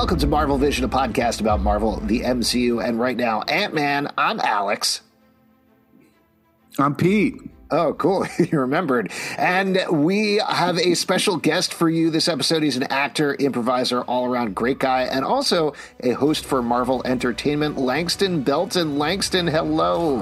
Welcome to Marvel Vision, a podcast about Marvel, the MCU, and right now, Ant Man. I'm Alex. I'm Pete. Oh, cool. you remembered. And we have a special guest for you this episode. He's an actor, improviser, all around great guy, and also a host for Marvel Entertainment, Langston Belton. Langston, hello.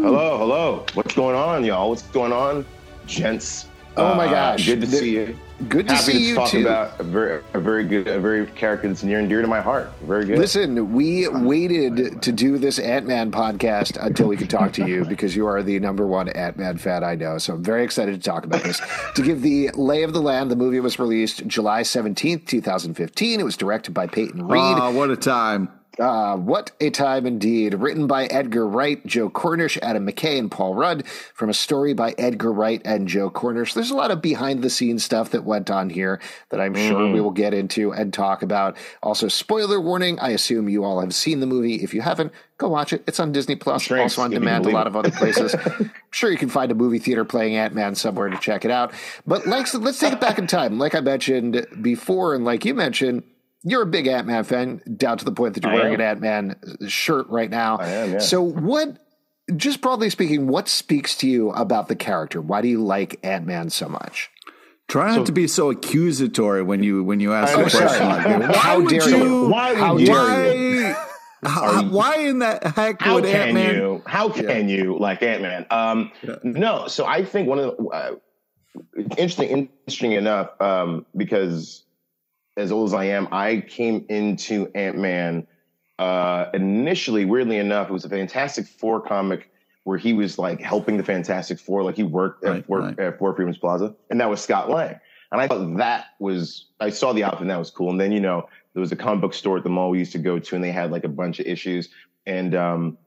Hello, hello. What's going on, y'all? What's going on, gents? Oh my Uh, good to The- see you. Good to Happy see to you talk too. about a very, a very good, a very character that's near and dear to my heart. Very good. Listen, we waited to do this Ant Man podcast until we could talk to you because you are the number one Ant Man fan I know. So I'm very excited to talk about this. to give the lay of the land, the movie was released July 17th, 2015. It was directed by Peyton Reed. Oh, what a time. Uh, what a time indeed. Written by Edgar Wright, Joe Cornish, Adam McKay, and Paul Rudd from a story by Edgar Wright and Joe Cornish. There's a lot of behind the scenes stuff that went on here that I'm sure we will get into and talk about. Also, spoiler warning. I assume you all have seen the movie. If you haven't, go watch it. It's on Disney Plus, Shrinks, also on demand, a lot of other places. I'm sure you can find a movie theater playing Ant Man somewhere to check it out. But let's, let's take it back in time. Like I mentioned before, and like you mentioned, you're a big Ant Man fan, down to the point that you're I wearing am. an Ant Man shirt right now. I am, yeah. So, what, just broadly speaking, what speaks to you about the character? Why do you like Ant Man so much? Try not to be so accusatory when you when you ask I a know, question like that. Why How dare you? you? Why How would you? dare you? Why? How- why in the heck How would Ant Man? How can you like Ant Man? Um, No. So I think one of the uh, interesting, interesting enough, um, because as old as I am, I came into Ant Man uh, initially. Weirdly enough, it was a Fantastic Four comic where he was like helping the Fantastic Four, like he worked Right, at, Four, right. at Four Freedom's Plaza, and that was Scott Lang. And I thought that was, I saw the outfit and that was cool. And then, you know, there was a comic book store at the mall we used to go to, and they had like a bunch of issues. And um,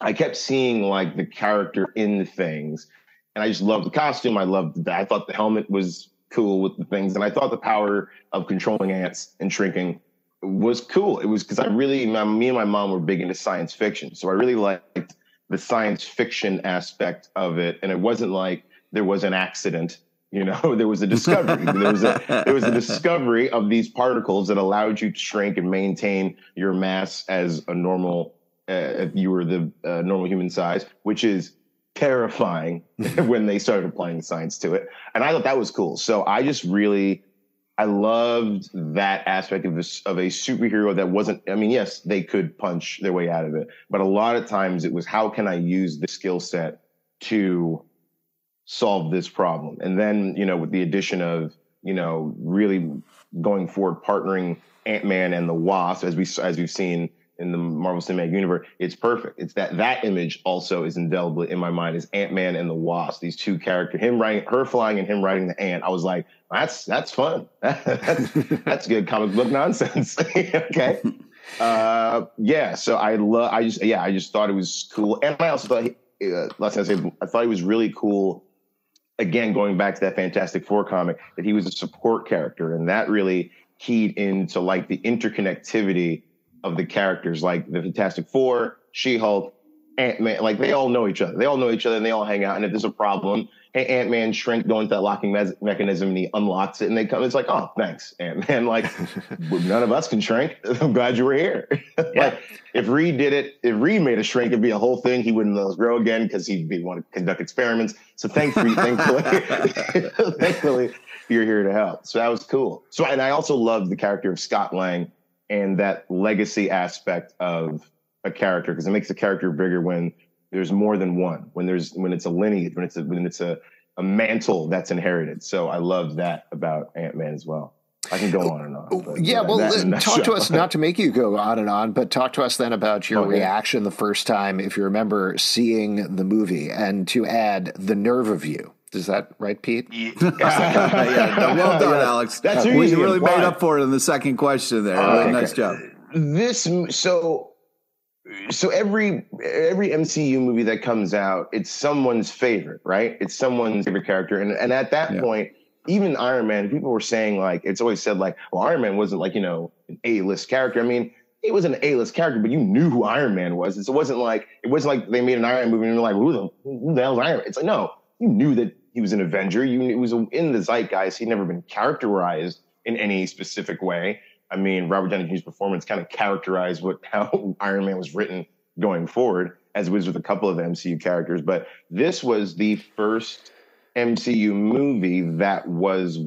I kept seeing like the character in things. And I just loved the costume. I loved that. I thought the helmet was cool with the things. And I thought the power of controlling ants and shrinking was cool. It was because I really, my, me and my mom were big into science fiction. So I really liked the science fiction aspect of it. And it wasn't like there was an accident. You know, there was a discovery. there was a there was a discovery of these particles that allowed you to shrink and maintain your mass as a normal, uh, if you were the uh, normal human size, which is terrifying when they started applying science to it. And I thought that was cool. So I just really, I loved that aspect of this of a superhero that wasn't. I mean, yes, they could punch their way out of it, but a lot of times it was how can I use the skill set to solve this problem? And then you know, with the addition of you know really going forward, partnering Ant Man and the Wasp, as we as we've seen in the Marvel Cinematic Universe, it's perfect. It's that that image also is indelibly in my mind is Ant Man and the Wasp. These two characters, him riding, her flying, and him riding the ant. I was like, that's that's fun. that's, that's good comic book nonsense. okay. Uh, yeah. So I love. I just yeah. I just thought it was cool, and I also thought. he- Uh, last thing I say, I thought he was really cool. Again, going back to that Fantastic Four comic, that he was a support character, and that really keyed into like the interconnectivity of the characters, like the Fantastic Four, She Hulk, Ant Man. Like they all know each other. They all know each other, and they all hang out. And if there's a problem, hey, Ant Man shrink go into that locking mes- mechanism, and he unlocks it, and they come. It's like, oh, thanks, Ant Man. Like none of us can shrink. I'm glad you were here. like if Reed did it, if Reed made a shrink, it'd be a whole thing. He wouldn't let us grow again because he'd be want to conduct experiments. So thankfully, thankfully, thankfully, you're here to help. So that was cool. So and I also loved the character of Scott Lang and that legacy aspect of a character because it makes the character bigger when there's more than one. When there's when it's a lineage, when it's a when it's a a mantle that's inherited. So I love that about Ant Man as well. I can go on and on. Yeah, well, that talk to us, not to make you go on and on, but talk to us then about your oh, Okay. reaction the first time, if you remember seeing the movie, and to add the nerve of you. Is that right, Pete? yeah, no, well done, Alex. That's we easy. really Why? made up for it in the second question there. Oh, Really okay. nice job. this so so every every MCU movie that comes out, it's someone's favorite, right? It's someone's favorite character, and and at that Yeah. point, even Iron Man, people were saying like it's always said like, well, Iron Man wasn't like you know an A list character. I mean, he was an A list character, but you knew who Iron Man was. It wasn't like it wasn't like they made an Iron Man movie and you're like, who the who the hell's Iron Man? It's like no, you knew that he was an Avenger. You it was in the zeitgeist. He'd never been characterized in any specific way. I mean, Robert Downey Jr.'s performance kind of characterized what how Iron Man was written going forward, as it was with a couple of MCU characters. But this was the first MCU movie that was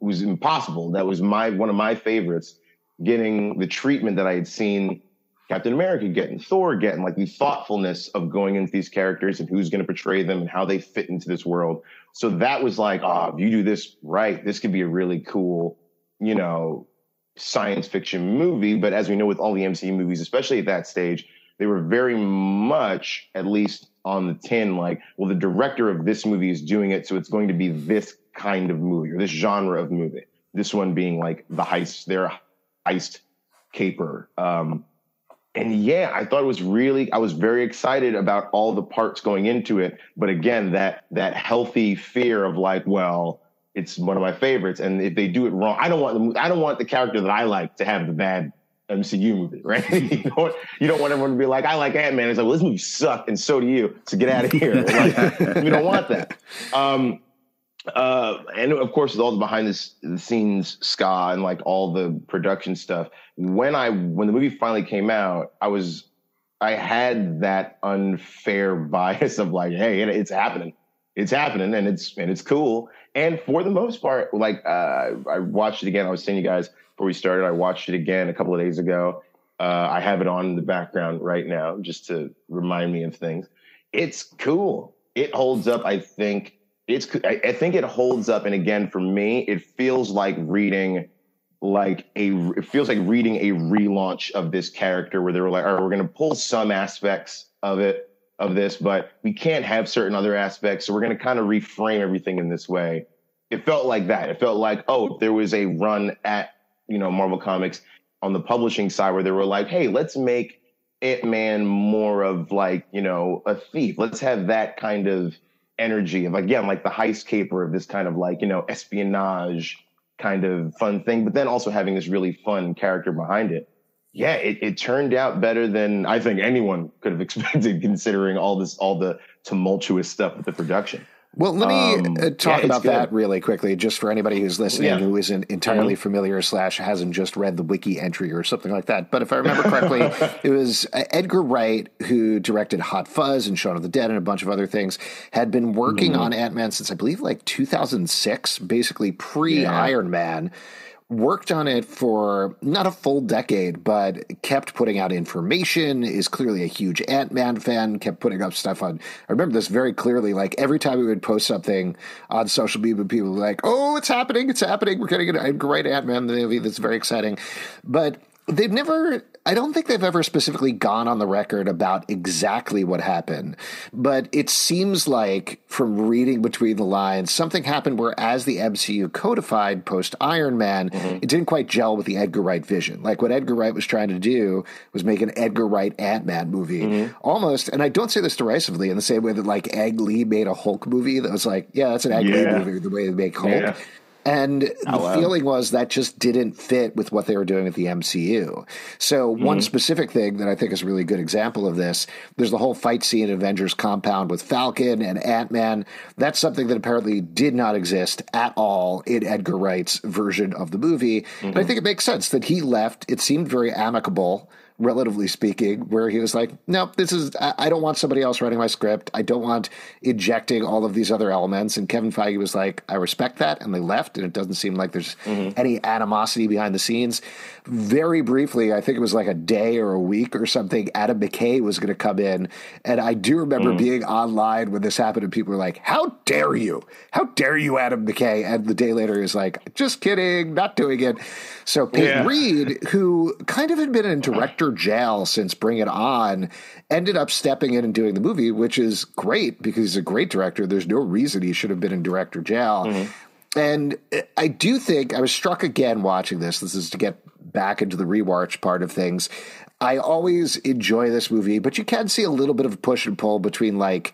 was impossible. That was my one of my favorites, getting the treatment that I had seen Captain America getting, Thor getting, like the thoughtfulness of going into these characters and who's going to portray them and how they fit into this world. So that was like, oh, if you do this right, this could be a really cool, you know, science fiction movie. But as we know with all the MCU movies, especially at that stage, they were very much, at least on the tin, like, well, the director of this movie is doing it, so it's going to be this kind of movie or this genre of movie. This one being like the heist, their heist caper. Um, and yeah, I thought it was really, I was very excited about all the parts going into it. But again, that that healthy fear of like, well, it's one of my favorites, and if they do it wrong, I don't want the I don't want the character that I like to have the bad MCU movie, right? you, don't, you don't want everyone to be like, I like Ant Man. It's like, well, this movie sucked, and so do you. So get out of here. like, we don't want that. Um, uh, and of course, with all the behind the scenes ska and like all the production stuff. When I when the movie finally came out, I was I had that unfair bias of like, hey, it's happening, it's happening, and it's and it's cool. And for the most part, like uh, I watched it again. I was saying you guys before we started. I watched it again a couple of days ago. Uh, I have it on in the background right now just to remind me of things. It's cool. It holds up. I think it's I, think it holds up and again for me it feels like reading like a it feels like reading a relaunch of this character where they were like all right we're going to pull some aspects of it of this but we can't have certain other aspects so we're going to kind of reframe everything in this way. It felt like that. It felt like oh there was a run at you know marvel comics on the publishing side where they were like hey let's make Ant-Man more of like you know a thief. Let's have that kind of energy of again like the heist caper of this kind of like you know espionage kind of fun thing but then also having this really fun character behind it. Yeah it, it turned out better than i think anyone could have expected considering all this all the tumultuous stuff with the production well, let me um, uh, talk yeah, about good. that really quickly, just for anybody who's listening yeah. who isn't entirely mm-hmm. familiar slash hasn't just read the wiki entry or something like that. But if I remember correctly, it was uh, Edgar Wright who directed Hot Fuzz and Shaun of the Dead and a bunch of other things. Had been working mm-hmm. on Ant Man since I believe like 2006, basically pre Iron. Man worked on it for not a full decade, but kept putting out information, is clearly a huge Ant Man fan, kept putting up stuff on. I remember this very clearly. Like every time we would post something on social media, people were like, oh, it's happening, it's happening. We're getting a great Ant Man movie that's very exciting. But they've never I don't think they've ever specifically gone on the record about exactly what happened, but it seems like from reading between the lines, something happened where as the MCU codified post Iron Man, mm-hmm. it didn't quite gel with the Edgar Wright vision. Like what Edgar Wright was trying to do was make an Edgar Wright Ant Man movie mm-hmm. almost, and I don't say this derisively in the same way that like Ang Lee made a Hulk movie that was like, yeah, that's an Ang yeah. Lee movie, the way they make Hulk. Yeah. And oh, the wow. feeling was that just didn't fit with what they were doing with the MCU. So, mm-hmm. one specific thing that I think is a really good example of this there's the whole fight scene in Avengers Compound with Falcon and Ant Man. That's something that apparently did not exist at all in Edgar Wright's version of the movie. Mm-hmm. And I think it makes sense that he left. It seemed very amicable relatively speaking, where he was like, "No, this is I don't want somebody else writing my script. I don't want injecting all of these other elements." And Kevin Feige was like, "I respect that," and they left. And it doesn't seem like there's mm-hmm. any animosity behind the scenes. Very briefly, I think it was like a day or a week or something. Adam McKay was going to come in, and I do remember mm. being online when this happened, and people were like, "How dare you? How dare you, Adam McKay?" And the day later, is like, "Just kidding, not doing it." So Peyton yeah. Reed, who kind of had been in director jail since Bring It On, ended up stepping in and doing the movie, which is great because he's a great director. There's no reason he should have been in director jail. Mm-hmm. And I do think I was struck again watching this. This is to get back into the rewatch part of things. I always enjoy this movie, but you can see a little bit of push and pull between like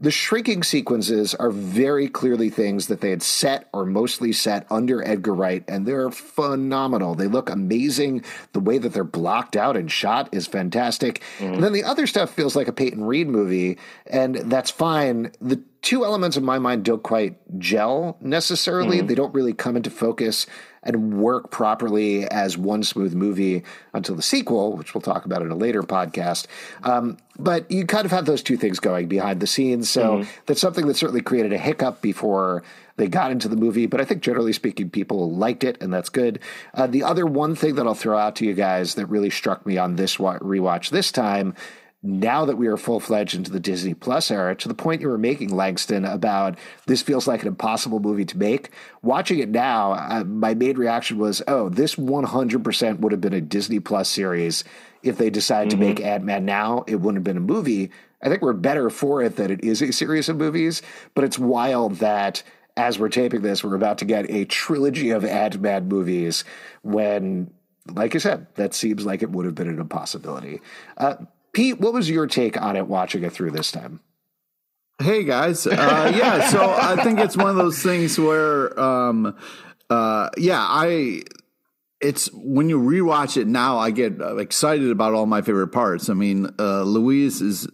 the shrinking sequences are very clearly things that they had set or mostly set under Edgar Wright, and they're phenomenal. They look amazing. The way that they're blocked out and shot is fantastic. Mm. And then the other stuff feels like a Peyton Reed movie, and that's fine. The two elements in my mind don't quite gel necessarily. Mm-hmm. They don't really come into focus and work properly as one smooth movie until the sequel, which we'll talk about in a later podcast. Um, but you kind of have those two things going behind the scenes. So mm-hmm. that's something that certainly created a hiccup before they got into the movie. But I think generally speaking, people liked it, and that's good. Uh, the other one thing that I'll throw out to you guys that really struck me on this rewatch this time now that we are full fledged into the Disney Plus era, to the point you were making, Langston, about this feels like an impossible movie to make. Watching it now, uh, my main reaction was, oh, this 100% would have been a Disney Plus series if they decided mm-hmm. to make Ant Man now. It wouldn't have been a movie. I think we're better for it that it is a series of movies, but it's wild that as we're taping this, we're about to get a trilogy of Ant Man movies when like I said, that seems like it would have been an impossibility. Uh, Pete, what was your take on it watching it through this time? Hey guys, uh, yeah. So I think it's one of those things where, um, uh, yeah, I. It's when you rewatch it now, I get excited about all my favorite parts. I mean, uh, Louise is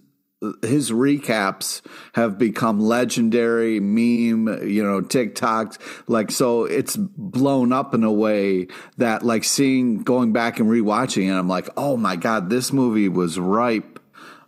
his recaps have become legendary meme you know tiktoks like so it's blown up in a way that like seeing going back and rewatching it i'm like oh my god this movie was ripe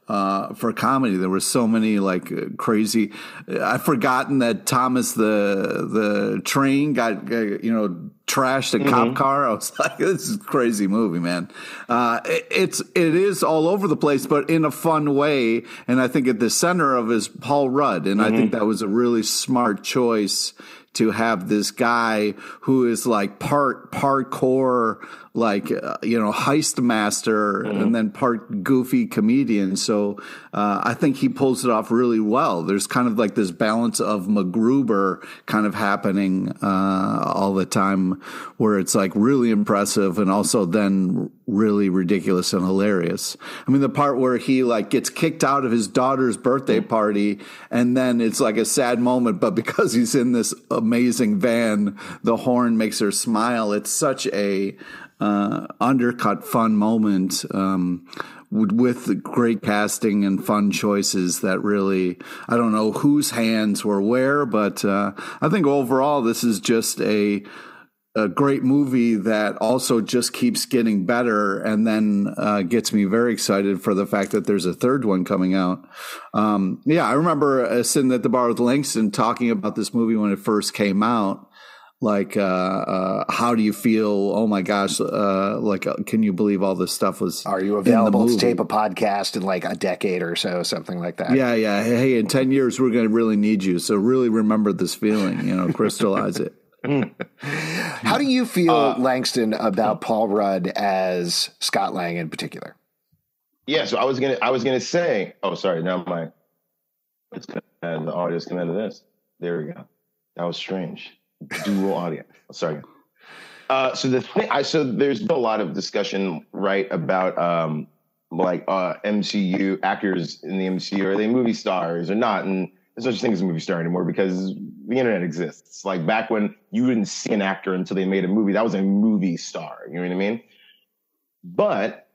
uh, for comedy. There were so many like uh, crazy. I've forgotten that Thomas the the train got uh, you know trashed a mm-hmm. cop car. I was like, this is a crazy movie, man. Uh, it, it's it is all over the place, but in a fun way. And I think at the center of is Paul Rudd, and mm-hmm. I think that was a really smart choice to have this guy who is like part parkour like uh, you know heist master mm-hmm. and then part goofy comedian so uh, i think he pulls it off really well there's kind of like this balance of MacGruber kind of happening uh, all the time where it's like really impressive and also then really ridiculous and hilarious i mean the part where he like gets kicked out of his daughter's birthday mm-hmm. party and then it's like a sad moment but because he's in this amazing van the horn makes her smile it's such a uh, undercut fun moment um, with great casting and fun choices that really I don't know whose hands were where, but uh, I think overall this is just a a great movie that also just keeps getting better and then uh, gets me very excited for the fact that there's a third one coming out. Um, yeah, I remember uh, sitting at the bar with Langston talking about this movie when it first came out like uh, uh, how do you feel? Oh my gosh uh, like uh, can you believe all this stuff was are you available to tape a podcast in like a decade or so something like that? Yeah yeah. Hey in 10 years we're going to really need you so really remember this feeling you know crystallize it. How do you feel uh, langston about paul rudd as scott lang in particular? Yeah so i was gonna i was gonna say oh sorry now my it's gonna the audio's coming out of this. There we go. That was strange dual audience. Sorry. Uh, so the thing, I so there's a lot of discussion, right, about um, like uh, MCU actors in the MCU are they movie stars or not, and there's no such thing as a movie star anymore because the internet exists. Like back when you didn't see an actor until they made a movie, that was a movie star. You know what I mean? But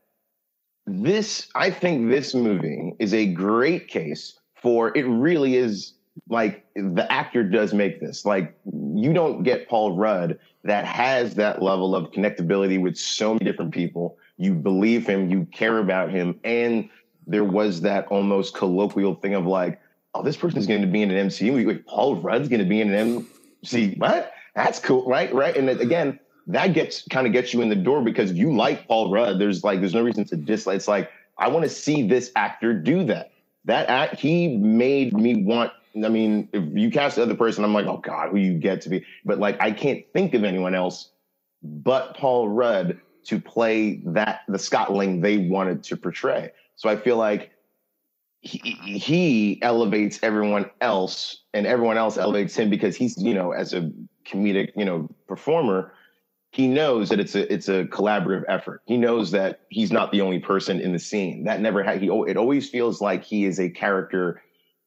this, I think, this movie is a great case for it. Really is like the actor does make this. Like you don't get Paul Rudd that has that level of connectability with so many different people. You believe him, you care about him, and there was that almost colloquial thing of like, oh, this person is going to be in an MCU. Like Paul Rudd's going to be in an MC. What? That's cool, right? Right. And again, that gets kind of gets you in the door because you like Paul Rudd. There's like there's no reason to dislike. It's like I want to see this actor do that. That act, he made me want I mean, if you cast the other person, I'm like, oh God, who you get to be. But like, I can't think of anyone else but Paul Rudd to play that the Scott Lang they wanted to portray. So I feel like he, he elevates everyone else, and everyone else elevates him because he's you know as a comedic you know performer, he knows that it's a it's a collaborative effort. He knows that he's not the only person in the scene. That never had he. It always feels like he is a character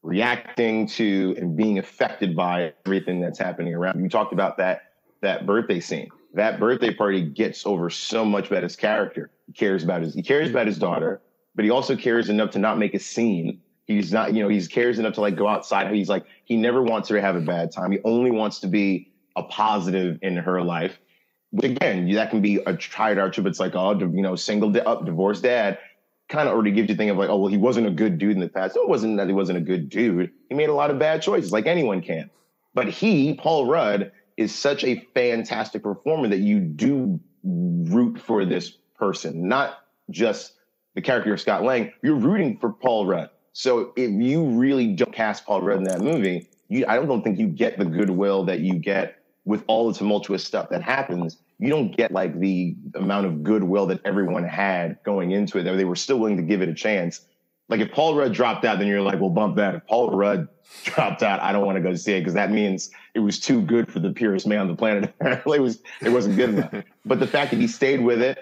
reacting to and being affected by everything that's happening around. You talked about that that birthday scene. That birthday party gets over so much about his character. He cares about his he cares about his daughter, but he also cares enough to not make a scene He's not, you know, he's cares enough to like go outside. He's like, he never wants her to have a bad time. He only wants to be a positive in her life. Which again, that can be a tried out but it's like, oh, you know, single up, oh, divorced dad kind of already gives you thing of like, oh, well, he wasn't a good dude in the past. No, it wasn't that he wasn't a good dude. He made a lot of bad choices, like anyone can. But he, Paul Rudd, is such a fantastic performer that you do root for this person, not just the character of Scott Lang. You're rooting for Paul Rudd. So if you really don't cast Paul Rudd in that movie, you, I don't think you get the goodwill that you get with all the tumultuous stuff that happens. You don't get like the amount of goodwill that everyone had going into it. That They were still willing to give it a chance. Like if Paul Rudd dropped out, then you're like, well, bump that. If Paul Rudd dropped out, I don't want to go see it because that means it was too good for the purest man on the planet. it was it wasn't good enough. But the fact that he stayed with it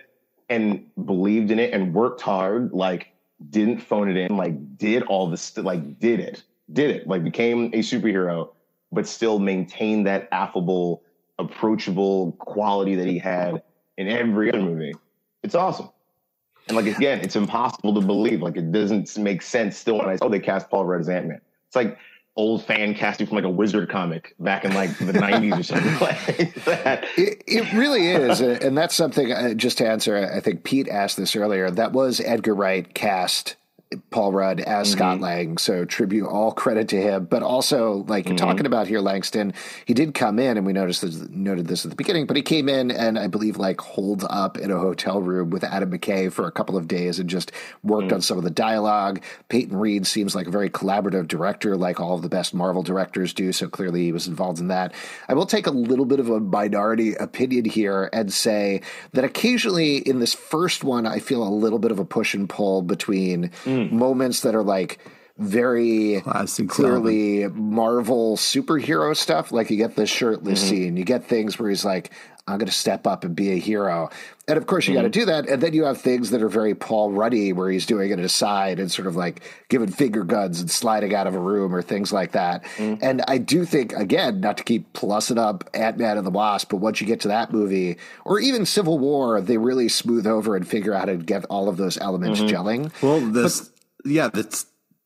and believed in it and worked hard, like didn't phone it in, like did all this, like did it, did it, like became a superhero, but still maintained that affable, approachable quality that he had in every other movie. It's awesome. And like again, it's impossible to believe. Like it doesn't make sense still when I say oh they cast Paul Rudd as Ant Man. It's like old fan casting from like a wizard comic back in like the 90s or something like that. It, it really is. And that's something, uh, just to answer, I think Pete asked this earlier. That was Edgar Wright cast Paul Rudd as mm-hmm. Scott Lang. So tribute, all credit to him. But also, like mm-hmm. talking about here, Langston, he did come in, and we noticed this, noted this at the beginning. But he came in and I believe like holed up in a hotel room with Adam McKay for a couple of days and just worked mm-hmm. on some of the dialogue. Peyton Reed seems like a very collaborative director, like all of the best Marvel directors do. So clearly, he was involved in that. I will take a little bit of a minority opinion here and say that occasionally in this first one, I feel a little bit of a push and pull between. Moments that are like very Classic clearly Marvel superhero stuff. Like you get the shirtless mm-hmm. scene, you get things where he's like, I'm going to step up and be a hero. And of course, you mm-hmm. got to do that. And then you have things that are very Paul Ruddy, where he's doing it aside and sort of like giving finger guns and sliding out of a room or things like that. Mm-hmm. And I do think, again, not to keep plussing up Ant Man and the Wasp, but once you get to that movie or even Civil War, they really smooth over and figure out how to get all of those elements mm-hmm. gelling. Well, this. But, yeah, the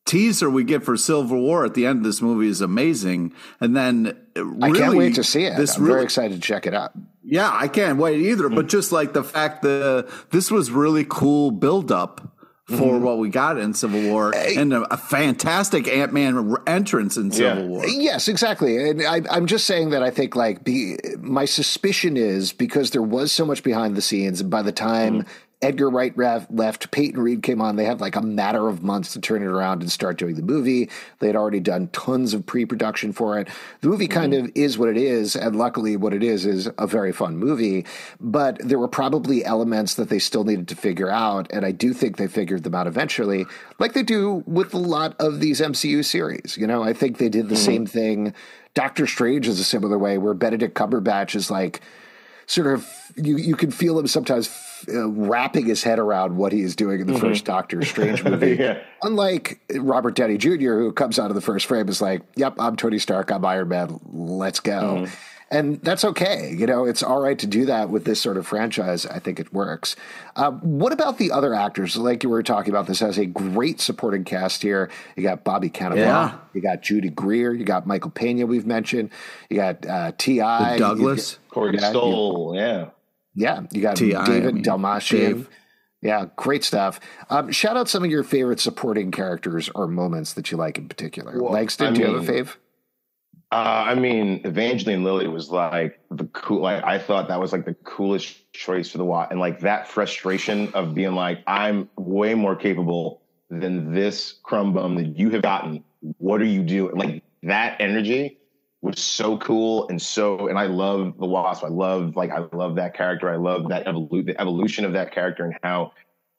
teaser we get for Civil War at the end of this movie is amazing, and then really, I can't wait to see it. This I'm really, very excited to check it out. Yeah, I can't wait either. But just like the fact that this was really cool build up for mm-hmm. what we got in Civil War and a, a fantastic Ant Man entrance in Civil yeah. War. Yes, exactly. And I, am just saying that I think like the my suspicion is because there was so much behind the scenes, and by the time mm-hmm. Edgar Wright left. Peyton Reed came on. They had like a matter of months to turn it around and start doing the movie. They had already done tons of pre production for it. The movie kind mm-hmm. of is what it is. And luckily, what it is is a very fun movie. But there were probably elements that they still needed to figure out. And I do think they figured them out eventually, like they do with a lot of these MCU series. You know, I think they did the mm-hmm. same thing. Doctor Strange is a similar way where Benedict Cumberbatch is like, sort of you you can feel him sometimes uh, wrapping his head around what he is doing in the mm-hmm. first Doctor Strange movie. yeah. Unlike Robert Downey Jr., who comes out of the first frame is like, "Yep, I'm Tony Stark. I'm Iron Man. Let's go." Mm-hmm. And that's okay. You know, it's all right to do that with this sort of franchise. I think it works. Uh, what about the other actors? Like you were talking about, this has a great supporting cast here. You got Bobby Cannavale, yeah. you got Judy Greer, you got Michael Pena. We've mentioned. You got uh, T.I. Douglas, Corey Stoll. Yeah, yeah. You got David I mean, Dastmalchian. Yeah, great stuff. Um, shout out some of your favorite supporting characters or moments that you like in particular. Well, Langston, I mean, do you have a fave? Uh, I mean, Evangeline Lilly was like the cool. Like I thought that was like the coolest choice for the Watt, and like that frustration of being like, I'm way more capable than this crumb bum that you have gotten. What are you doing? Like that energy was so cool and so. And I love the Wasp. I love like I love that character. I love that evolu- the evolution of that character and how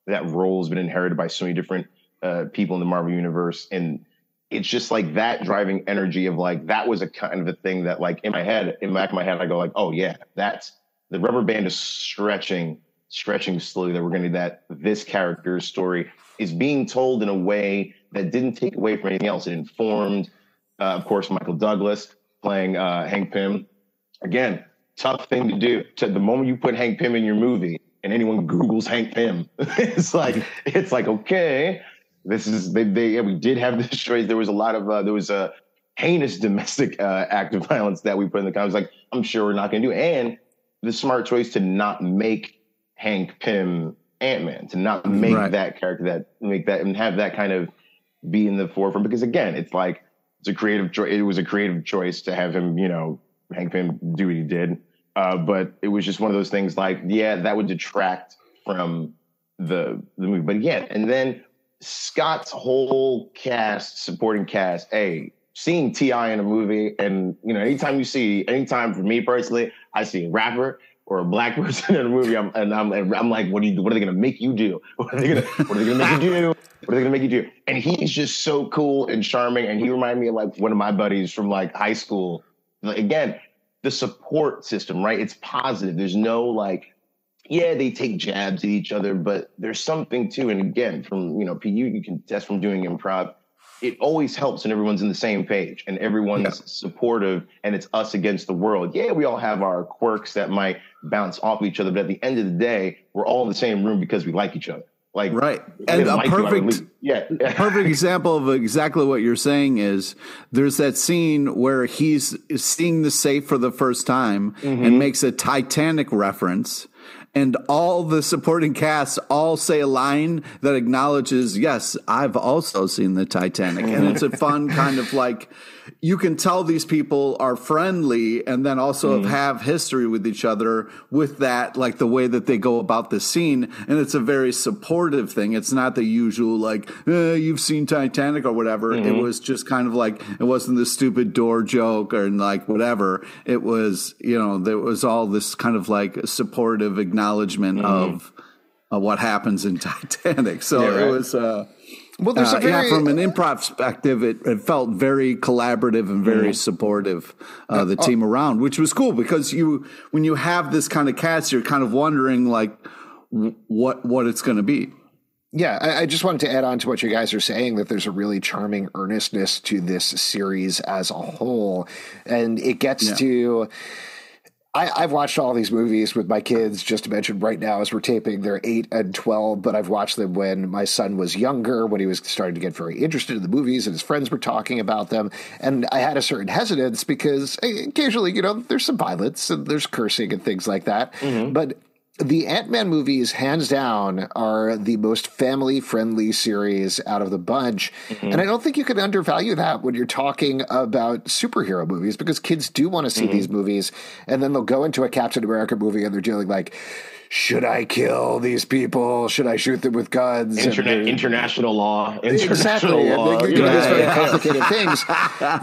that role has been inherited by so many different uh, people in the Marvel universe and it's just like that driving energy of like that was a kind of a thing that like in my head in the back of my head i go like oh yeah that's the rubber band is stretching stretching slowly that we're going to that this character's story is being told in a way that didn't take away from anything else it informed uh, of course michael douglas playing uh, hank pym again tough thing to do to the moment you put hank pym in your movie and anyone googles hank pym it's like it's like okay this is they, they yeah, we did have this choice. There was a lot of uh, there was a heinous domestic uh, act of violence that we put in the comments. Like I'm sure we're not going to do, and the smart choice to not make Hank Pym Ant Man, to not make right. that character that make that and have that kind of be in the forefront. Because again, it's like it's a creative choice. It was a creative choice to have him, you know, Hank Pym do what he did. Uh, but it was just one of those things like, yeah, that would detract from the the movie. But yeah, and then Scott's whole cast, supporting cast, hey, seeing T.I. in a movie, and you know, anytime you see, anytime for me personally, I see a rapper or a black person in a movie, I'm, and I'm, and I'm like, what are you? What are they to make you do? What are they to? What are they to make you do? What are they to make you do? And he's just so cool and charming, and he reminded me of like one of my buddies from like high school. Like, again, the support system, right? It's positive. There's no like, yeah, they take jabs at each other, but there's something too. And again, from you know, PU, you can test from doing improv. It always helps when everyone's in the same page and everyone's yeah. supportive and it's us against the world. Yeah, we all have our quirks that might bounce off each other, but at the end of the day, we're all in the same room because we like each other. Like right, and a like perfect, yeah, perfect example of exactly what you're saying is there's that scene where he's seeing the safe for the first time mm-hmm. and makes a Titanic reference, and all the supporting cast all say a line that acknowledges, yes, I've also seen the Titanic, and it's a fun kind of like you can tell these people are friendly and then also mm. have history with each other with that, like the way that they go about the scene. And it's a very supportive thing. It's not the usual, like, eh, you've seen Titanic or whatever. Mm-hmm. It was just kind of like, it wasn't the stupid door joke or like whatever. It was, you know, there was all this kind of like supportive acknowledgement mm-hmm. of, of what happens in Titanic. So yeah, right. it was, uh, well, there's uh, a very, yeah, from an improv perspective, it, it felt very collaborative and very mm-hmm. supportive. Uh, the uh, team around, which was cool because you, when you have this kind of cast, you're kind of wondering like what what it's going to be. Yeah, I, I, just wanted to add on to what you guys are saying that there's a really charming earnestness to this series as a whole, and it gets yeah. to I, have watched all these movies with my kids, just to mention right now as we're taping, they're eight and 12, but I've watched them when my son was younger, when he was starting to get very interested in the movies and his friends were talking about them. And I had a certain hesitance because eh, occasionally, you know, there's some violence and there's cursing and things like that. Mm-hmm. But the Ant-Man movies, hands down, are the most family-friendly series out of the bunch, mm-hmm. and I don't think you can undervalue that when you're talking about superhero movies because kids do want to see mm-hmm. these movies, and then they'll go into a Captain America movie and they're dealing like should I kill these people? Should I shoot them with guns? Internet, international law. International exactly. Law. They, they, yeah, very complicated things.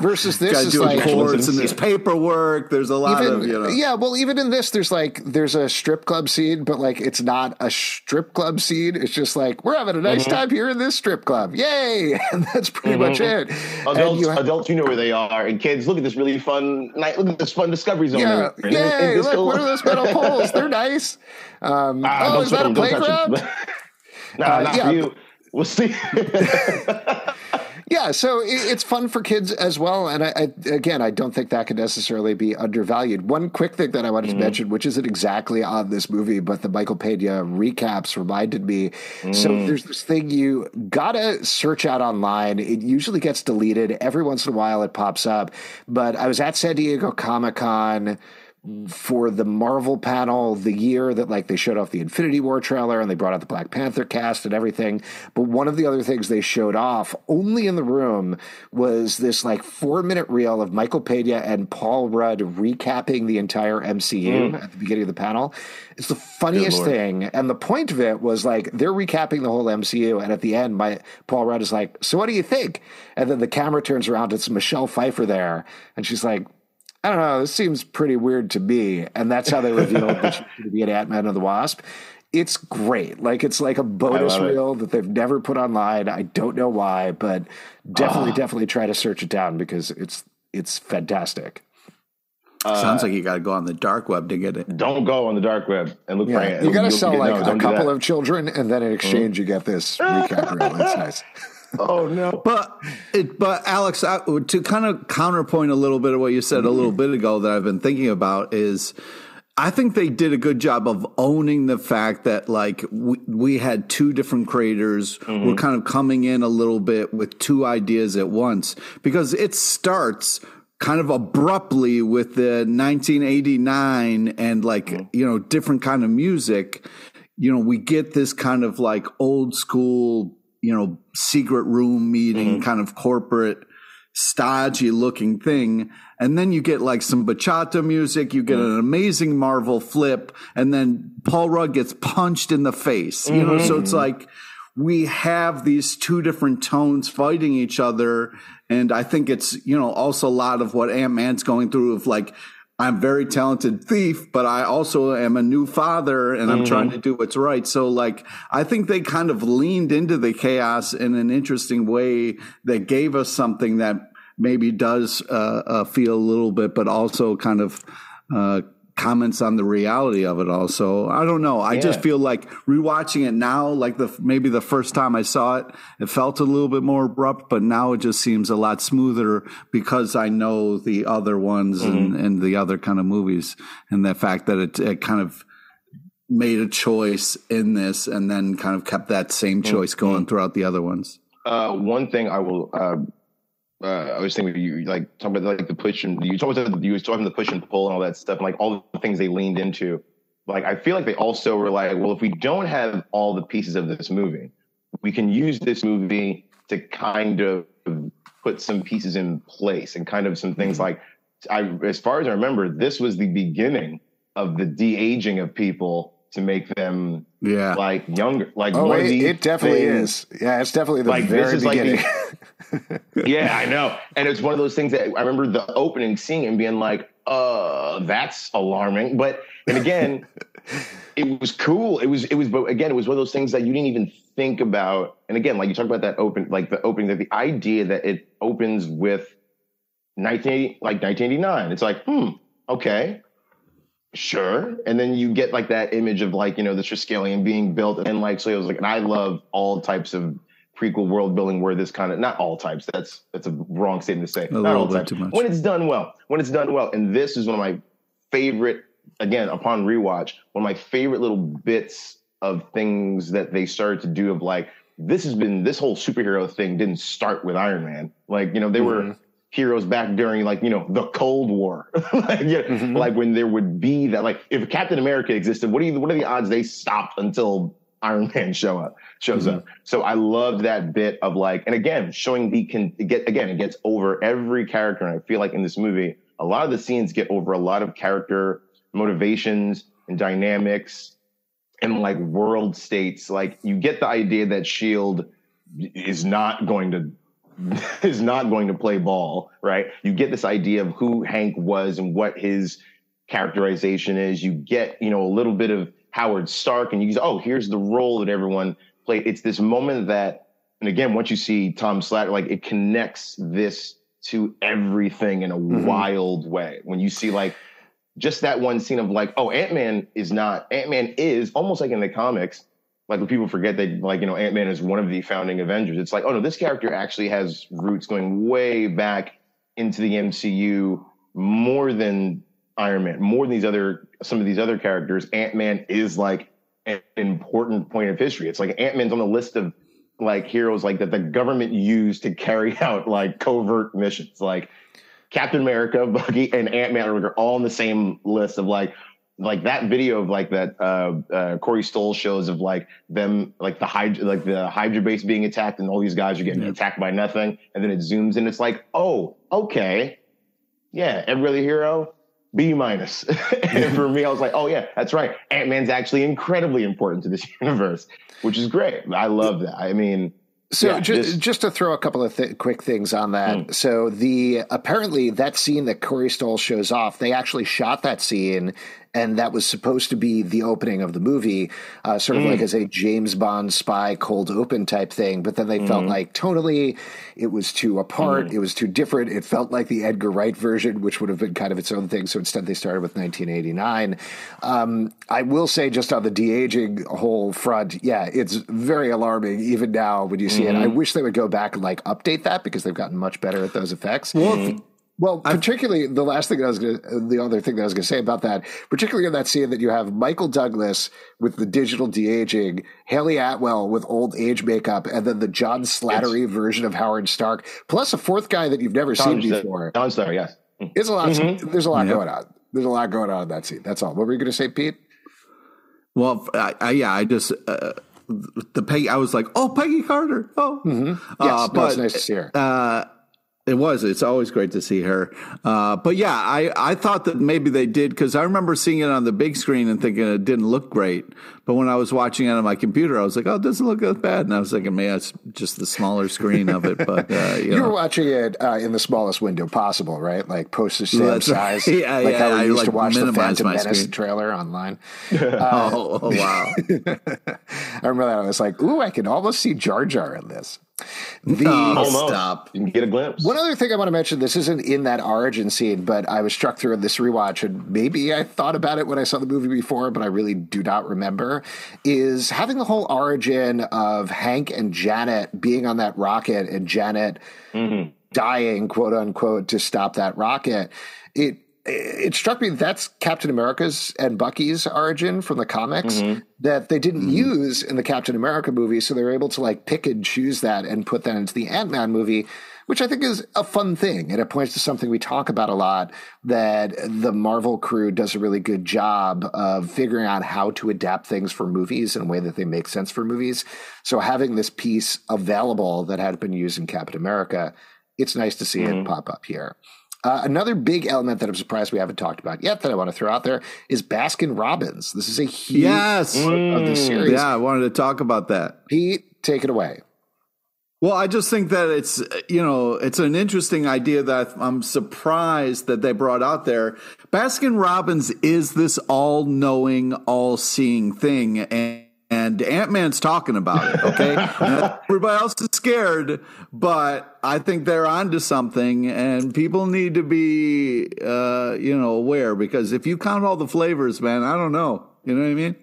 Versus this is like courts and there's paperwork. There's a lot even, of you know. Yeah, well, even in this, there's like there's a strip club scene, but like it's not a strip club scene. It's just like we're having a nice mm-hmm. time here in this strip club. Yay! And that's pretty mm-hmm. much it. Adults, you adults, you know where they are, and kids, look at this really fun night. Look at this fun discovery zone. Yeah, yay! Look, what are those metal poles? They're nice. Um, uh, oh, is that a playground? no, uh, not yeah. for you. We'll see. yeah, so it's fun for kids as well. And I, I, again, I don't think that could necessarily be undervalued. One quick thing that I wanted mm-hmm. to mention, which isn't exactly on this movie, but the Michael Pena recaps reminded me. Mm. So there's this thing you gotta search out online. It usually gets deleted. Every once in a while it pops up. But I was at San Diego Comic Con for the Marvel panel the year that like they showed off the Infinity War trailer and they brought out the Black Panther cast and everything. But one of the other things they showed off only in the room was this like four minute reel of Michael Pena and Paul Rudd recapping the entire MCU mm. at the beginning of the panel. It's the funniest thing. And the point of it was like they're recapping the whole MCU. And at the end, my Paul Rudd is like, So what do you think? And then the camera turns around, it's Michelle Pfeiffer there. And she's like, I don't know. This seems pretty weird to me. And that's how they revealed that she's going to be an Ant Man and the Wasp. It's great. Like it's like a bonus reel it. that they've never put online. I don't know why, but definitely, oh. definitely try to search it down because it's it's fantastic. Uh, Sounds like you got to go on the dark web to get it. Don't go on the dark web and look yeah, for it. You got to sell like no, a couple of children, and then in exchange, mm-hmm. you get this recap reel. That's nice oh no! But it, but Alex, I, to kind of counterpoint a little bit of what you said a little bit ago that I've been thinking about is I think they did a good job of owning the fact that like we, we had two different creators. Mm-hmm. We're kind of coming in a little bit with two ideas at once because it starts kind of abruptly with the 1989 and like Mm-hmm. you know different kind of music. You know, we get this kind of like old school, you know, secret room meeting Mm-hmm. kind of corporate stodgy looking thing. And then you get like some bachata music, you get an amazing Marvel flip, and then Paul Rudd gets punched in the face. You know, so it's like we have these two different tones fighting each other. And I think it's, you know, also a lot of what Ant Man's going through of like, I'm very talented thief, but I also am a new father and I'm trying to do what's right. So like, I think they kind of leaned into the chaos in an interesting way that gave us something that maybe does uh, uh, feel a little bit, but also kind of uh, comments on the reality of it. Also, I don't know. I just feel like rewatching it now, like the maybe the first time I saw it, it felt a little bit more abrupt, but now it just seems a lot smoother because I know the other ones and, and the other kind of movies, and the fact that it, it kind of made a choice in this and then kind of kept that same choice going throughout the other ones. Uh, one thing I will. Uh, uh, I was thinking you like talking about like the push and you talked about you was talking the push and pull and all that stuff, and like all the things they leaned into. Like I feel like they also were like, well, if we don't have all the pieces of this movie, we can use this movie to kind of put some pieces in place and kind of some things like I as far as I remember, this was the beginning of the de aging of people to make them Yeah. like younger. Like Oh, it, it definitely things- is. Yeah, it's definitely the Like, this very is like beginning. yeah, I know. And it's one of those things that I remember the opening scene and being like, uh, that's alarming. But and again, it was cool. It was it was but again, it was one of those things that you didn't even think about. And again, like you talk about that open like the opening that the idea that it opens with 1980 like 1989. It's like, hmm, okay. Sure. And then you get like that image of like, you know, the Triskelion being built. And like, so it was like, and I love all types of prequel world building where this kind of, not all types, that's, that's a wrong statement to say. not little all bit types. too much. When it's done well, when it's done well. And this is one of my favorite, again, upon rewatch, one of my favorite little bits of things that they started to do of like, this has been, this whole superhero thing didn't start with Iron Man. Like, you know, they were, mm-hmm. heroes back during like you know the Cold War, like, yeah, mm-hmm. like when there would be that like if Captain America existed, what are you, what are the odds they stopped until Iron Man show up shows mm-hmm. up? So I loved that bit of like, and again showing the can get again it gets over every character, and I feel like in this movie a lot of the scenes get over a lot of character motivations and dynamics and like world states. Like you get the idea that Shield is not going to is not going to play ball, right? You get this idea of who Hank was and what his characterization is. You get, you know, a little bit of Howard Stark and you say, oh, here's the role that everyone played. It's this moment that, and again, once you see Tom Slatter, like it connects this to everything in a mm-hmm. wild way. When you see like just that one scene of like, oh, Ant-Man is not, Ant-Man is almost like in the comics, like when people forget that like, you know, Ant-Man is one of the founding Avengers. It's like, oh no, this character actually has roots going way back into the MCU more than Iron Man, more than these other, some of these other characters. Ant-Man is like an important point of history. It's like Ant-Man's on the list of like heroes like that the government used to carry out like covert missions. Like Captain America, Bucky, and Ant Man are all on the same list of like like that video of like that uh, uh, Corey Stoll shows of like them like the Hydra like the Hydra base being attacked and all these guys are getting attacked by nothing, and then it zooms and it's like, oh, okay, yeah, every other hero. B minus. and for me, I was like, oh yeah, that's right. Ant Man's actually incredibly important to this universe, which is great. I love that. I mean, So Yeah, just this- just to throw a couple of th- quick things on that. Hmm. So the apparently that scene that Corey Stoll shows off, they actually shot that scene, and that was supposed to be the opening of the movie, uh, sort of Hmm. like as a James Bond spy cold open type thing. But then they felt Hmm. like tonally it was too apart, it was too different. It felt like the Edgar Wright version, which would have been kind of its own thing. So instead, they started with 1989. Um, I will say, just on the de aging whole front, yeah, it's very alarming even now when you see it. I wish they would go back and like update that because they've gotten much better at those effects. Well, if, Well, particularly the last thing I was going to, the other thing that I was going to say about that, particularly in that scene that you have Michael Douglas with the digital de aging, Hayley Atwell with old age makeup, and then the John Slattery it's, version of Howard Stark, plus a fourth guy that you've never John, seen before. John Slattery, yes. It's a lot. Mm-hmm. There's a lot going on. There's a lot going on in that scene. That's all. What were you going to say, Pete? Well, I, I, yeah, I just uh, the Peggy. I was like, oh, Peggy Carter. Oh, mm-hmm. yes, uh, no, but, it's nice to see her. Uh, it was. It's always great to see her. Uh, but yeah, I, I thought that maybe they did because I remember seeing it on the big screen and thinking it didn't look great. But when I was watching it on my computer, I was like, oh, it doesn't look that bad. And I was thinking, man, it's just the smaller screen of it. But uh, you, you know. were watching it uh, in the smallest window possible, right? Like postage stamp size. Right. Yeah, like yeah. how we I, used like, to watch the Phantom Menace screen. trailer online. oh, oh, wow. I remember that. I was like, ooh, I can almost see Jar Jar in this. The, oh, stop. You can get a glimpse. One other thing I want to mention this isn't in that origin scene, but I was struck through this rewatch, and maybe I thought about it when I saw the movie before, but I really do not remember. Is having the whole origin of Hank and Janet being on that rocket and Janet mm-hmm. dying, quote unquote, to stop that rocket. It it struck me that's Captain America's and Bucky's origin from the comics mm-hmm. that they didn't mm-hmm. use in the Captain America movie. So they were able to like pick and choose that and put that into the Ant Man movie, which I think is a fun thing. And it points to something we talk about a lot that the Marvel crew does a really good job of figuring out how to adapt things for movies in a way that they make sense for movies. So having this piece available that had been used in Captain America, it's nice to see mm-hmm. it pop up here. Uh, another big element that I'm surprised we haven't talked about yet that I want to throw out there is Baskin Robbins. This is a huge yes. part of the mm. series. Yeah, I wanted to talk about that. Pete, take it away. Well, I just think that it's you know it's an interesting idea that I'm surprised that they brought out there. Baskin Robbins is this all-knowing, all-seeing thing, and and Ant Man's talking about it. Okay, everybody else is scared, but I think they're onto something, and people need to be, uh, you know, aware because if you count all the flavors, man, I don't know. You know what I mean?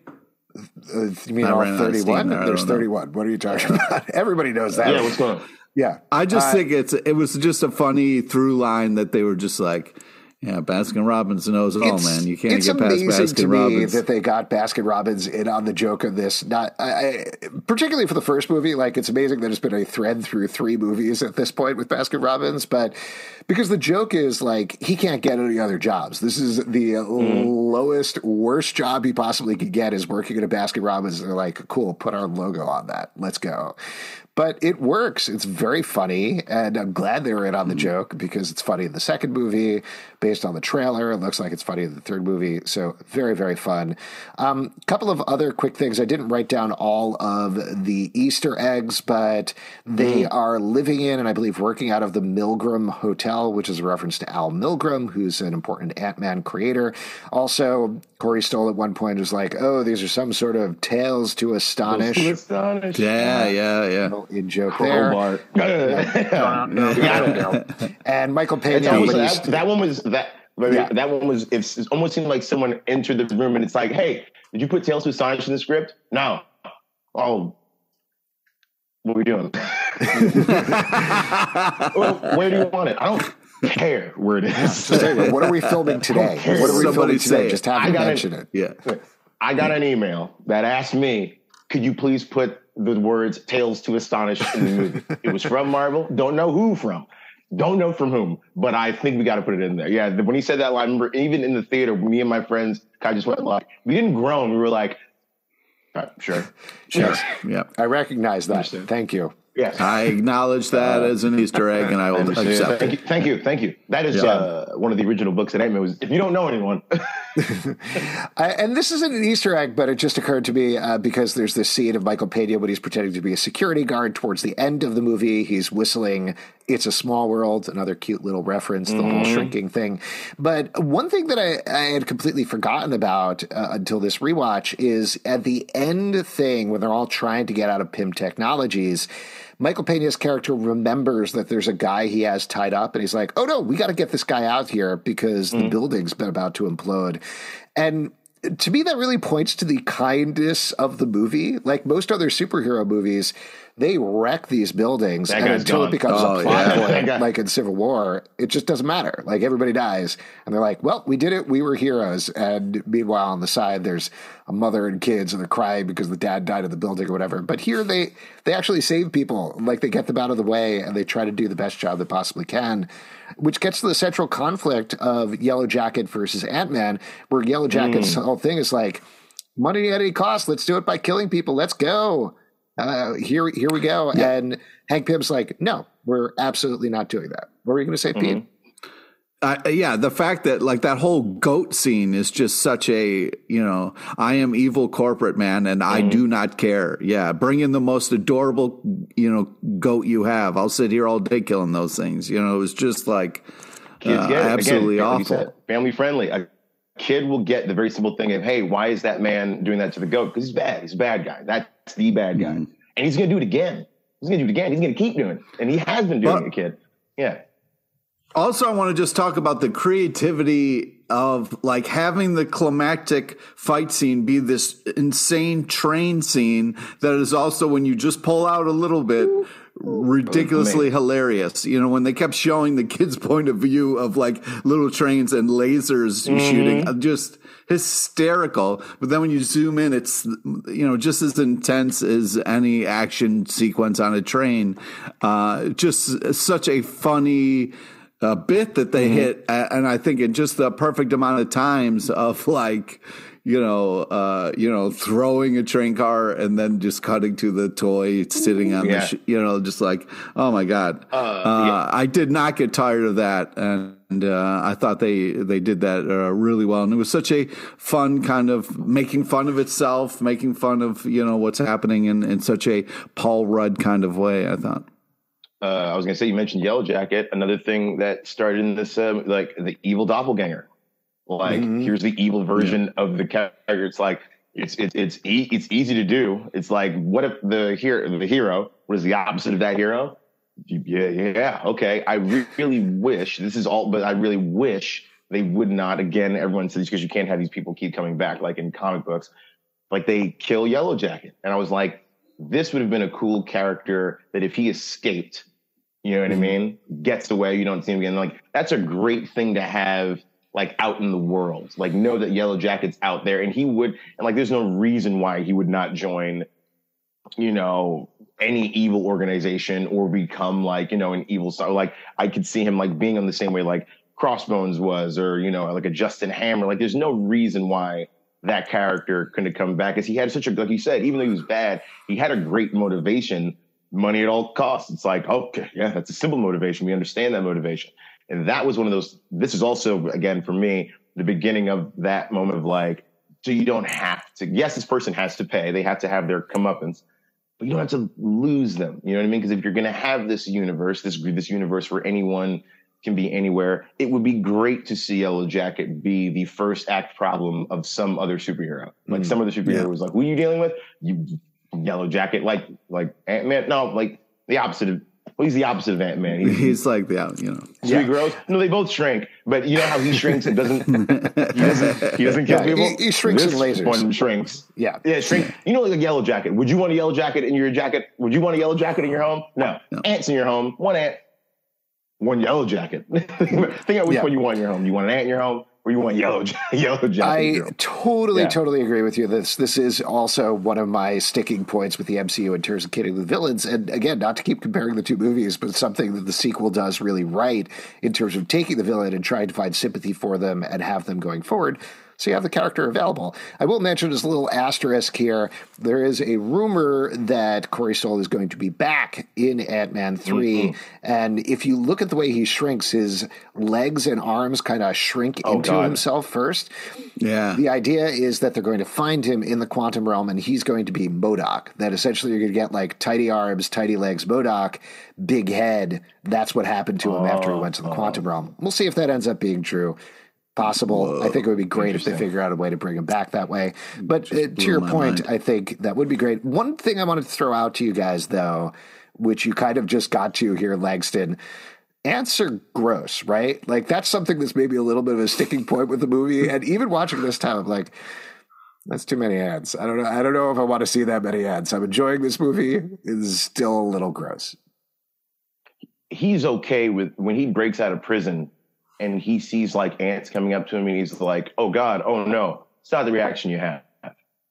Uh, you mean I all thirty-one? There, There's thirty-one. What are you talking about? Everybody knows that. Yeah, what's going on? Yeah, I just uh, think it's it was just a funny through line that they were just like yeah, Baskin Robbins knows it all, man. You can't get past Baskin to Robbins. That they got Baskin Robbins in on the joke of this. Not I, particularly for the first movie. Like it's amazing that it's been a thread through three movies at this point with Baskin Robbins, but because the joke is like he can't get any other jobs. This is the mm. lowest, worst job he possibly could get is working at a Baskin Robbins. And they're like, cool, put our logo on that. Let's go but it works. It's very funny, and I'm glad they were in on the joke because it's funny in the second movie, based on the trailer. It looks like it's funny in the third movie, so very very fun. A um, couple of other quick things. I didn't write down all of the Easter eggs, but they mm. are living in and I believe working out of the Milgrom Hotel, which is a reference to Al Milgrom, who's an important Ant Man creator. Also, Corey Stoll at one point was like, "Oh, these are some sort of tales to astonish." To astonish. Yeah, yeah, yeah in joke there. and Michael Pena. That, that, one was that. Yeah. That one was. It almost seemed like someone entered the room and it's like, "Hey, did you put Tales to Astonish in the script?" No. Oh, what are we doing? well, where do you want it? I don't care where it is. what are we filming today? What are we Somebody filming today? Just have to mention an, it. Yeah. I got an email that asked me, "Could you please put the words "Tales to Astonish" in the movie. it was from Marvel. Don't know who from. Don't know from whom, but I think we got to put it in there. Yeah, when he said that line, remember, even in the theater, me and my friends kind of just went like, we didn't groan. We were like, right, sure, sure, yeah. I recognize that. Thank you. Yes. I acknowledge that uh, as an Easter egg, and I will accept thank it. You, thank you, thank you. That is yeah. uh, one of the original books that Ant-Man was. If you don't know anyone, I, and this isn't an Easter egg, but it just occurred to me uh, because there's this scene of Michael Pena when he's pretending to be a security guard towards the end of the movie. He's whistling "It's a Small World," another cute little reference, the mm-hmm. whole shrinking thing. But one thing that I, I had completely forgotten about uh, until this rewatch is at the end thing when they're all trying to get out of Pym Technologies Michael Pena's character remembers that there's a guy he has tied up, and he's like, "Oh no, we got to get this guy out here because mm. the building's been about to implode." And to me, that really points to the kindness of the movie. Like most other superhero movies, they wreck these buildings, and until gone. it becomes Oh, a plot yeah. Point, guy- like in Civil War, it just doesn't matter. Like everybody dies, and they're like, "Well, we did it. We were heroes." And meanwhile, on the side, there's a mother and kids, and they're crying because the dad died in the building or whatever. But here, they they actually save people. Like they get them out of the way, and they try to do the best job they possibly can. Which gets to the central conflict of Yellow Jacket versus Ant Man, where Yellow Jacket's whole thing is like, money at any cost. Let's do it by killing people. Let's go. Uh, here, here we go. And Hank Pym's like, no, we're absolutely not doing that. What were you going to say, Pete? Uh, yeah, the fact that like that whole goat scene is just such a you know I am evil corporate man and I do not care. Yeah, bring in the most adorable you know goat you have. I'll sit here all day killing those things. You know, it was just like uh, absolutely Again, awful. said, family friendly. A kid will get the very simple thing of, hey, why is that man doing that to the goat? Because he's bad. He's a bad guy. That's the bad guy. Mm-hmm. And he's going to do it again. He's going to do it again. He's going to keep doing it. And he has been doing Well- it, kid. Yeah. Also, I want to just talk about the creativity of like having the climactic fight scene be this insane train scene that is also when you just pull out a little bit ridiculously hilarious. You know, when they kept showing the kids' point of view of like little trains and lasers shooting, uh, just hysterical. But then when you zoom in, it's you know just as intense as any action sequence on a train. Uh, just such a funny uh, bit that they hit, and I think in just the perfect amount of times of like. You know, uh, you know, throwing a train car and then just cutting to the toy sitting on Yeah. the, sh- you know, just like, oh my god, uh, I did not get tired of that, and uh, I thought they they did that uh, really well, and it was such a fun kind of making fun of itself, making fun of you know what's happening in in such a Paul Rudd kind of way. I thought. Uh, I was going to say, you mentioned Yellow Jacket. Another thing that started in this, uh, like the evil doppelganger. Like, here's the evil version of the character. It's like, it's it's it's e- it's easy to do. It's like, what if the hero the hero was the opposite of that hero? Yeah, yeah, okay. I re- really wish this is all, but I really wish they would not. Again, everyone says because you can't have these people keep coming back, like in comic books. Like they kill Yellow Jacket, and I was like, this would have been a cool character that if he escaped, you know what I mm-hmm. mean, gets away, you don't see him again. Like that's a great thing to have like out in the world. Like know that Yellow Jacket's out there, and he would, and like there's no reason why he would not join you know, any evil organization or become like, you know, an evil star. Like I could see him like being on the same way like Crossbones was, or, you know, like a Justin Hammer. Like there's no reason why that character couldn't come back because he had such a, like you said, even though he was bad, he had a great motivation, money at all costs. It's like, okay, yeah, that's a simple motivation. We understand that motivation. And that was one of those, this is also, again, for me, the beginning of that moment of like, so you don't have to, yes, this person has to pay. They have to have their comeuppance, but you don't have to lose them. You know what I mean? Because if you're going to have this universe, this this universe where anyone can be anywhere, it would be great to see Yellow Jacket be the first act problem of some other superhero. Like mm. some other superhero yeah. was like, "Who are you dealing with? You Yellow Jacket, like like Ant Man? No, like the opposite of." Well, he's the opposite of Ant Man. He's, He's like that, you know. so he grows. No, they both shrink. But you know how he shrinks and doesn't. He doesn't. He doesn't kill Yeah, he- people. he shrinks in this lasers. One shrinks. Yeah. Yeah, shrink. You know, like a yellow jacket. Would you want a yellow jacket in your jacket? Would you want a yellow jacket in your home? No. Ants in your home. One ant. One yellow jacket. Think about which Yeah. one you want in your home. You want an ant in your home, or you want yellow yellow jacket? I home? totally, Yeah. totally agree with you. This this is also one of my sticking points with the MCU in terms of killing the villains. And again, not to keep comparing the two movies, but something that the sequel does really right in terms of taking the villain and trying to find sympathy for them and have them going forward. So you have the character available. I will mention this little asterisk here. There is a rumor that Corey Stoll is going to be back in Ant Man 3 mm-hmm. and if you look at the way he shrinks, his legs and arms kind of shrink oh, into God. himself first. Yeah. The idea is that they're going to find him in the quantum realm and he's going to be MODOK. That essentially you're going to get like tidy arms, tidy legs, MODOK, big head. That's what happened to him after he went to the oh, quantum oh. realm. We'll see if that ends up being true. Possible. I think it would be great if they figure out a way to bring him back that way. But uh, to your point, mind. I think that would be great. One thing I wanted to throw out to you guys, though, which you kind of just got to here, Langston. Ants are gross, right? Like that's something that's maybe a little bit of a sticking point with the movie. And even watching this time, I'm like, That's too many ads. I don't know. I don't know if I want to see that many ads. I'm enjoying this movie. It is still a little gross. He's okay with when he breaks out of prison and he sees like ants coming up to him and he's like, "Oh God, oh no!" It's not the reaction you have.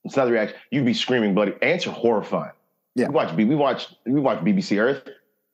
It's not the reaction. You'd be screaming bloody. Ants are horrifying. Yeah. We watch we watch we watch BBC Earth.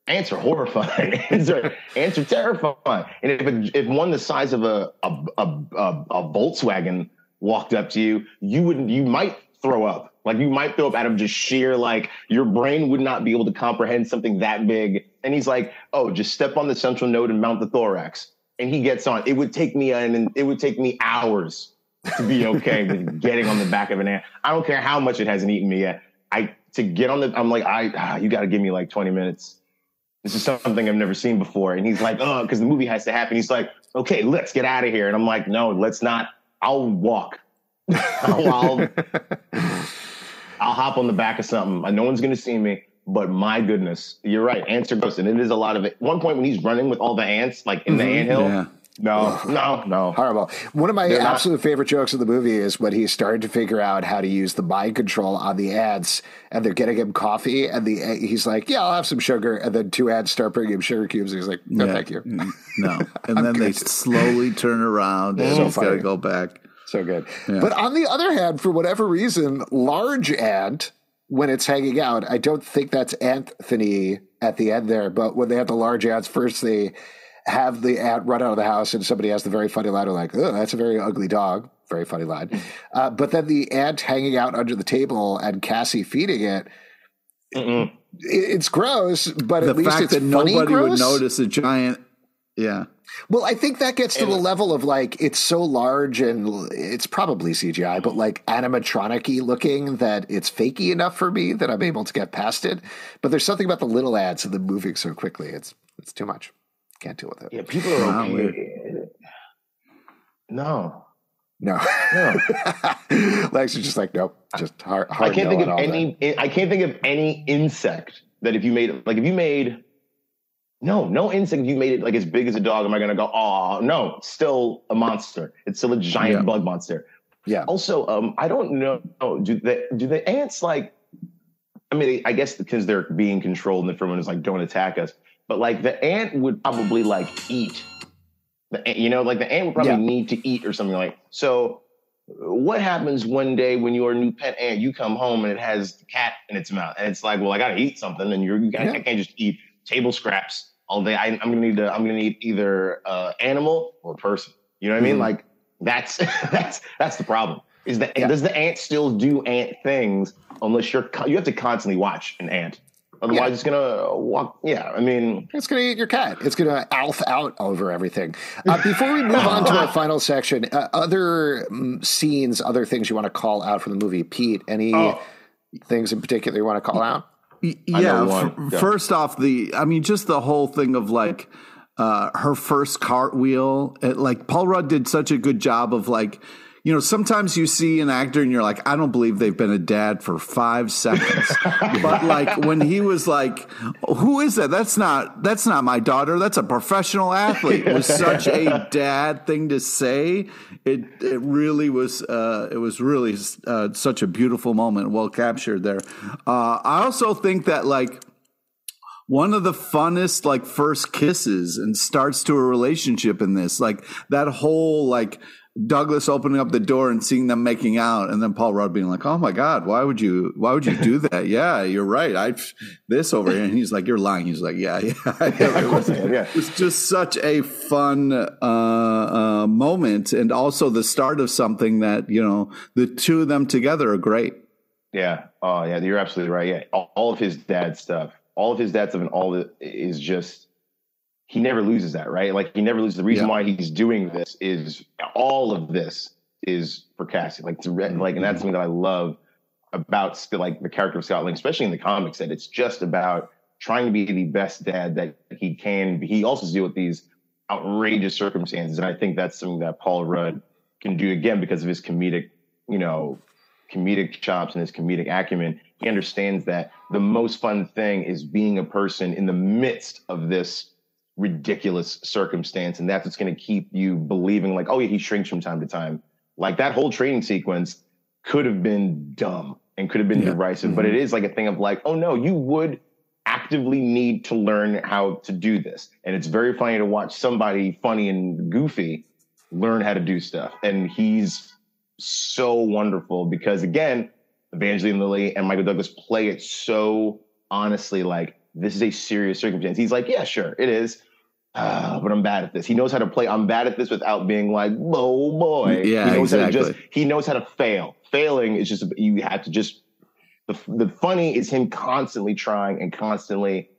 Ants are horrifying. ants, are, ants are terrifying. And if it, if one the size of a a, a a a Volkswagen walked up to you, you would you might throw up. Like you might throw up out of just sheer like your brain would not be able to comprehend something that big. And he's like, "Oh, just step on the central node and mount the thorax." And he gets on. It would take me an it would take me hours to be okay with getting on the back of an ant. I don't care how much it hasn't eaten me yet. I to get on the I'm like, I ah, you got to give me like 20 minutes. This is something I've never seen before. And he's like, oh, because the movie has to happen. He's like, okay, let's get out of here. And I'm like, no, let's not. I'll walk. I'll, I'll, I'll hop on the back of something. No one's going to see me. But my goodness, you're right. Ants are gross. And it is a lot of it. One point when he's running with all the ants, like in the Mm-hmm. anthill, Yeah. no, no, no. Horrible. One of my They're not- absolute favorite jokes of the movie is when he started to figure out how to use the mind control on the ads, and they're getting him coffee, and the he's like, "Yeah, I'll have some sugar," and then two ads start bringing him sugar cubes, and he's like, "No, Yeah. thank you." Mm, No. And then they slowly turn around and So he's got to go back. So good. But on the other hand, for whatever reason, large ant, when it's hanging out, I don't think that's Anthony at the end there. But when they have the large ants, first they have the ant run out of the house, and somebody has the very funny line, like, oh, that's a very ugly dog. Very funny line. Uh, but then the ant hanging out under the table and Cassie feeding it. Mm-mm. It's gross, but The at least fact it's that funny nobody would notice a giant. Yeah. Well, I think that gets to the level of like it's so large and it's probably CGI, but like animatronic-y looking that it's fakey enough for me that I'm able to get past it. But there's something about the little ads and the moving so quickly. It's it's too much. Can't deal with it. Yeah, people are Wow, okay. No, No. no. Lex is just like, nope. Just hard. I can't no think on of all any. I can't think of any insect that if you made like if you made no no insect you made it like as big as a dog am I gonna go oh no still a monster it's still a giant Yeah. bug monster. Yeah. also um I don't know do the do the ants like I mean I guess because they're being controlled and the everyone is like don't attack us but like the ant would probably like eat the ant, you know like the ant would probably Yeah. need to eat or something like so what happens one day when your new pet ant you come home and it has cat in its mouth and it's like well i gotta eat something and you're you can't, Yeah. i can't just eat table scraps all day I, i'm gonna need to i'm gonna need either uh animal or person you know what i mean Mhm. like that's that's that's the problem is that Yeah. does the ant still do ant things unless you're you have to constantly watch an ant otherwise Yeah. it's gonna walk yeah i mean It's to eat your cat. It's to alf out over everything. Uh, before we move on to our final section, uh, other mm, scenes, other things you want to call out from the movie, Pete? Any Oh. things in particular you want to call out? Yeah. one. f-. First off, the I mean, just the whole thing of like uh, her first cartwheel. It, like Paul Rudd did such a good job of like. You know, sometimes you see an actor and you're like, I don't believe they've been a dad for five seconds. but like when he was like, "Who is that? That's not that's not my daughter. That's a professional athlete." Was such a dad thing to say. It it really was. Uh, it was really uh, such a beautiful moment, well captured there. Uh, I also think that like one of the funnest like first kisses and starts to a relationship in this like that whole like Douglas opening up the door and seeing them making out and then Paul Rudd being like oh my god why would you why would you do that yeah you're right I this over here and he's like you're lying he's like yeah yeah, it was, yeah it was just such a fun uh, uh, moment and also the start of something that you know the two of them together are great Yeah. Oh, yeah. You're absolutely right. Yeah. All, all of his dad stuff, all of his dad stuff, and all of it is just he never loses that, right? Like he never loses. The reason Yeah. why he's doing this is all of this is for Cassie. Like to re- mm-hmm. like, and that's something that I love about like the character of Scott Lang, especially in the comics. That it's just about trying to be the best dad that he can. He also deal with these outrageous circumstances, and I think that's something that Paul Rudd can do again because of his comedic, you know, comedic chops and his comedic acumen, he understands that the most fun thing is being a person in the midst of this ridiculous circumstance. And that's what's going to keep you believing, like, oh, yeah, he shrinks from time to time. Like that whole training sequence, could have been dumb and could have been Yeah. derisive, but Mhm. it is like a thing of like, oh no, you would actively need to learn how to do this. And it's very funny to watch somebody funny and goofy learn how to do stuff. And he's so wonderful because again, Evangeline Lilly and Michael Douglas play it so honestly, like this is a serious circumstance. He's like, yeah, sure, it is. Uh, but I'm bad at this. He knows how to play. I'm bad at this without being like, oh boy. Yeah, he knows how to just. exactly. He knows how to fail. Failing is just you have to just. The the funny is him constantly trying and constantly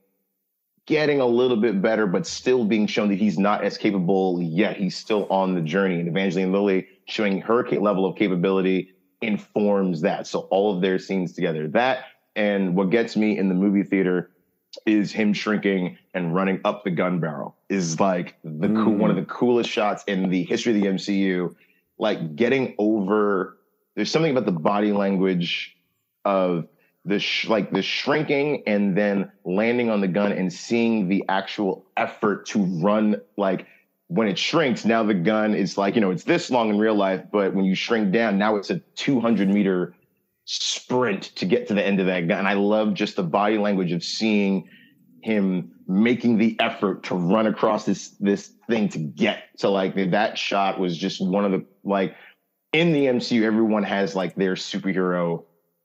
getting a little bit better, but still being shown that he's not as capable yet. He's still on the journey. And Evangeline Lilly showing her level of capability informs that. So all of their scenes together, that and what gets me in the movie theater is him shrinking and running up the gun barrel is like the cool, Mm. one of the coolest shots in the history of the MCU. Like getting over, there's something about the body language of the sh- like the shrinking and then landing on the gun and seeing the actual effort to run like when it shrinks now the gun is like you know it's this long in real life but when you shrink down now it's a 200 meter sprint to get to the end of that gun. And i love just the body language of seeing him making the effort to run across this this thing to get. To like that shot was just one of the like in the MCU everyone has like their superhero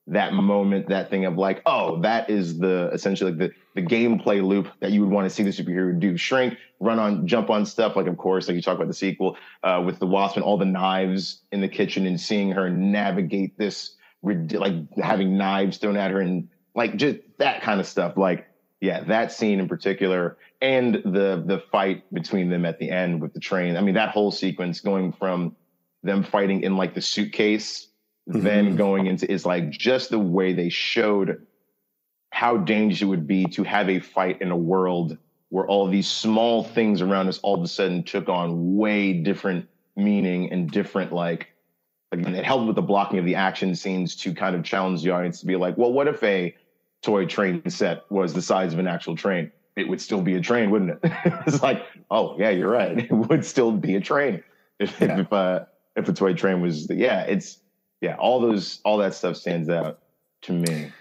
that moment that thing of like oh that is the essentially like the the gameplay loop that you would want to see the superhero do. Shrink run on jump on stuff like of course like you talk about the sequel uh, with the wasp and all the knives in the kitchen and seeing her navigate this like having knives thrown at her and like just that kind of stuff like yeah, that scene in particular, and the the fight between them at the end with the train. I mean, that whole sequence going from them fighting in like the suitcase, then Mhm. going into is like just the way they showed how dangerous it would be to have a fight in a world where all these small things around us all of a sudden took on way different meaning and different like again it helped with the blocking of the action scenes to kind of challenge the audience to be like well what if a toy train set was the size of an actual train? It would still be a train wouldn't it? It's like oh yeah you're right. It would still be a train if Yeah. if uh if a toy train was yeah it's yeah all those all that stuff stands out to me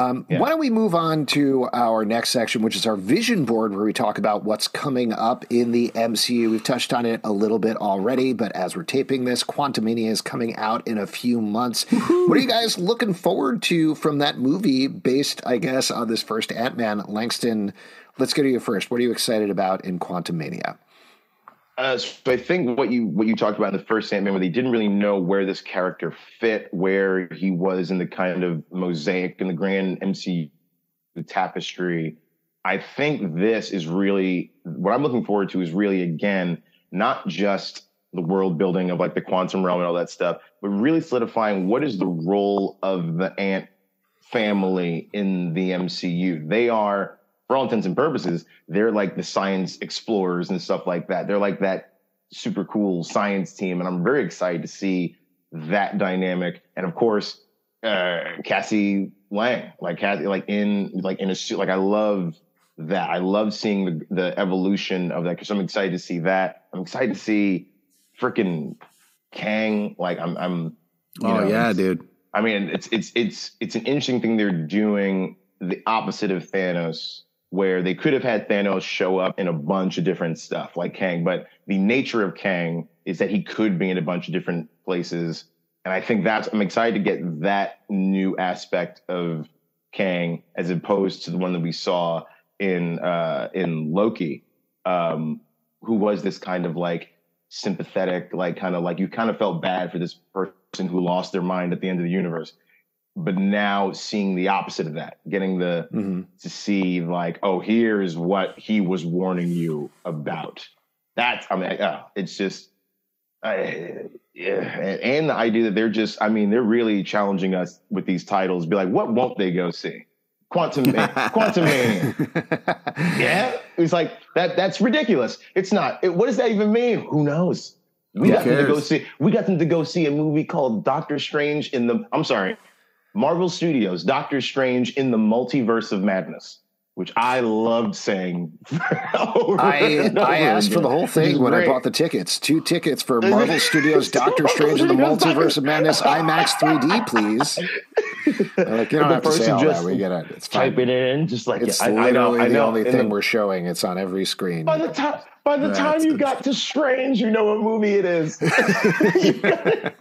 Um, Yeah. Why don't we move on to our next section, which is our vision board, where we talk about what's coming up in the MCU. We've touched on it a little bit already, but as we're taping this, Quantumania is coming out in a few months. What are you guys looking forward to from that movie based, I guess, on this first Ant Man? Langston, let's go to you first. What are you excited about in Quantumania? Uh, so I think what you what you talked about in the first Ant-Man, where they didn't really know where this character fit, where he was in the kind of mosaic in the grand MCU tapestry. I think this is really what I'm looking forward to is really again not just the world building of like the quantum realm and all that stuff, but really solidifying what is the role of the ant family in the MCU. They are, for all intents and purposes, they're like the science explorers and stuff like that. They're like that super cool science team, and I'm very excited to see that dynamic. And of course, uh, Cassie Lang, like Cassie, like in like in a suit. Like I love that. I love seeing the the evolution of that because I'm excited to see that. I'm excited to see freaking Kang. Like I'm, I'm. you Oh know, yeah, dude. I mean, it's it's it's it's an interesting thing they're doing the opposite of Thanos, where they could have had Thanos show up in a bunch of different stuff like Kang, but the nature of Kang is that he could be in a bunch of different places, and I think that's I'm excited to get that new aspect of Kang as opposed to the one that we saw in uh, in Loki, um, who was this kind of like sympathetic, like kind of like you kind of felt bad for this person who lost their mind at the end of the universe. But now seeing the opposite of that, getting the Mm-hmm. to see like, oh, here's what he was warning you about. That's I mean, uh, it's just, uh, yeah, and, and the idea that they're just, I mean, they're really challenging us with these titles. Be like, what won't they go see? Quantum, Quantum Mania. Yeah, it's like that. That's ridiculous. It's not. It, what does that even mean? Who knows? We Who got them to go see. We got them to go see a movie called Doctor Strange in the. I'm sorry, Marvel Studios Doctor Strange in the Multiverse of Madness. which I loved saying. I, I asked for the whole thing when great. I bought the tickets. Two tickets for Marvel Studios Doctor Strange in the Multiverse of Madness IMAX 3D, please. like, you don't have to say all that. We get it. It's fine. Type it in, just like it's I, literally I know, I know. the only thing the, we're showing. It's on every screen. By the time by the time you got to Strange, you know what movie it is. I,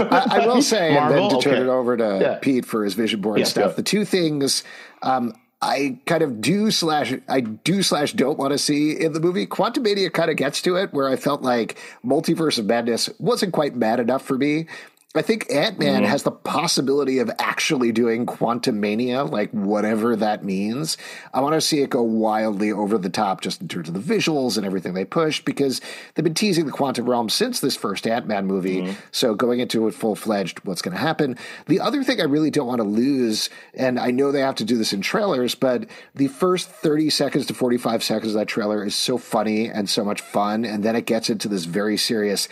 I, will say, Marvel? and then to okay. turn it over to yeah. Pete for his vision board yeah, stuff. The two things um, I kind of do slash I do slash don't want to see in the movie. Quantum Quantumania kind of gets to it where I felt like Multiverse of Madness wasn't quite mad enough for me. I think Ant Man mm-hmm. has the possibility of actually doing Quantum Mania, like whatever that means. I want to see it go wildly over the top just in terms of the visuals and everything they push because they've been teasing the quantum realm since this first Ant Man movie. Mm-hmm. So going into it full fledged, what's going to happen? The other thing I really don't want to lose, and I know they have to do this in trailers, but the first 30 seconds to 45 seconds of that trailer is so funny and so much fun. And then it gets into this very serious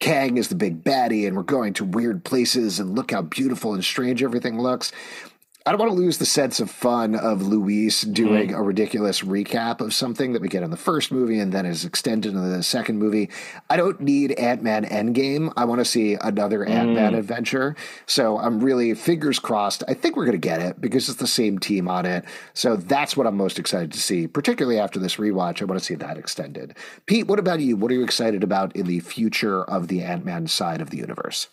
Kang is the big baddie and we're going to weird places and look how beautiful and strange everything looks. I don't want to lose the sense of fun of Luis doing mm. a ridiculous recap of something that we get in the first movie and then is extended in the second movie. I don't need Ant Man Endgame. I want to see another mm. Ant Man adventure. So I'm really fingers crossed. I think we're going to get it because it's the same team on it. So that's what I'm most excited to see, particularly after this rewatch. I want to see that extended. Pete, what about you? What are you excited about in the future of the Ant Man side of the universe?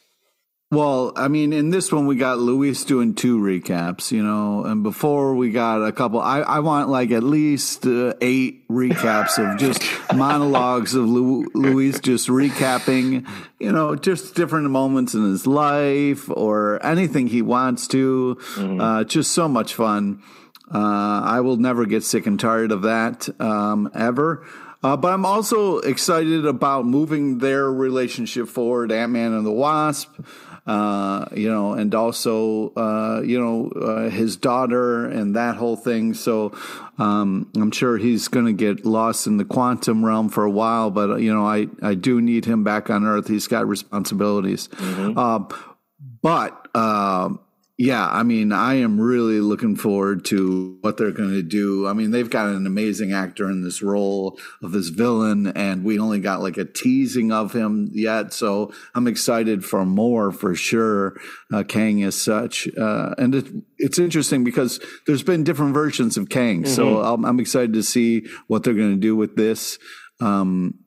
Well, I mean, in this one we got Luis doing two recaps, you know, and before we got a couple. I, I want like at least uh, eight recaps of just monologues of Lu, Luis just recapping, you know, just different moments in his life or anything he wants to. Mm-hmm. Uh, just so much fun. Uh, I will never get sick and tired of that um, ever. Uh, but I'm also excited about moving their relationship forward, Ant Man and the Wasp uh, you know, and also, uh, you know, uh, his daughter and that whole thing. So um, I'm sure he's going to get lost in the quantum realm for a while, but, uh, you know, I, I do need him back on Earth. He's got responsibilities. Mm-hmm. Uh, but, um, yeah, I mean, I am really looking forward to what they're going to do. I mean, they've got an amazing actor in this role of this villain, and we only got like a teasing of him yet. So I'm excited for more for sure. Uh, Kang as such. Uh, and it, it's interesting because there's been different versions of Kang. Mm-hmm. So I'm, I'm, excited to see what they're going to do with this. Um,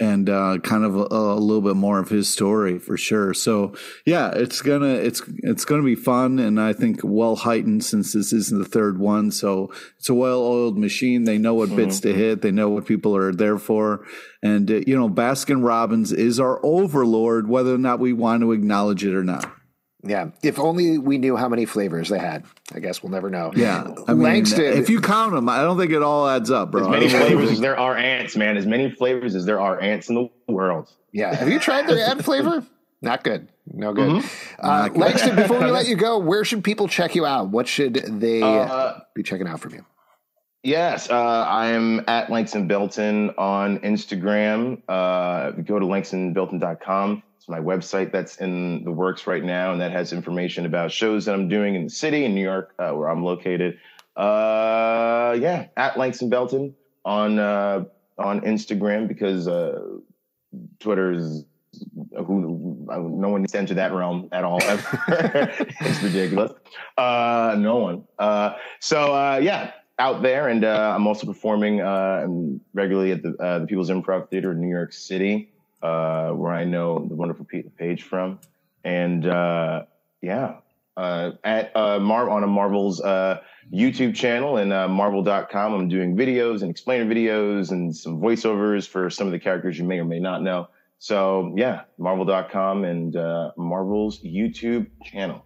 and uh, kind of a, a, little bit more of his story for sure. So yeah, it's gonna it's it's gonna be fun, and I think well heightened since this isn't the third one. So it's a well oiled machine. They know what mm-hmm. bits to hit. They know what people are there for, and uh, you know Baskin Robbins is our overlord, whether or not we want to acknowledge it or not. Yeah, if only we knew how many flavors they had. I guess we'll never know. Yeah, I mean, Langston. If you count them, I don't think it all adds up, bro. As many flavors as there are ants, man. As many flavors as there are ants in the world. Yeah. Have you tried their ant flavor? Not good. No good. Mm-hmm. Uh, Langston, before we let you go, where should people check you out? What should they uh, be checking out from you? Yes, uh, I am at Langston Belton on Instagram. Uh, go to langstonbelton.com my website that's in the works right now, and that has information about shows that I'm doing in the city in New York, uh, where I'm located. Uh, yeah, at Langston Belton on uh, on Instagram because uh, Twitter is who no one needs to enter that realm at all. it's ridiculous. Uh, no one. Uh, so uh, yeah, out there, and uh, I'm also performing uh, regularly at the uh, the People's Improv Theater in New York City uh, where I know the wonderful Pete Page from, and uh, yeah, uh, at uh, Mar- on a Marvel's uh, YouTube channel and uh, Marvel.com. I'm doing videos and explainer videos and some voiceovers for some of the characters you may or may not know. So yeah, Marvel.com and uh, Marvel's YouTube channel.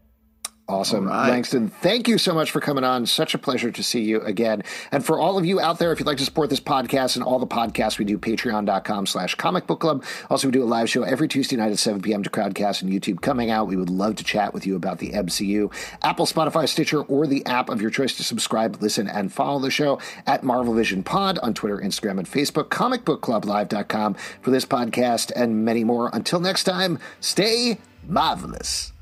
Awesome. Right. Langston, thank you so much for coming on. Such a pleasure to see you again. And for all of you out there, if you'd like to support this podcast and all the podcasts we do, patreon.com slash comic book club. Also, we do a live show every Tuesday night at 7 p.m. to Crowdcast and YouTube coming out. We would love to chat with you about the MCU, Apple, Spotify, Stitcher, or the app of your choice to subscribe, listen, and follow the show at Marvel Vision Pod on Twitter, Instagram, and Facebook, comicbookclublive.com for this podcast and many more. Until next time, stay marvelous.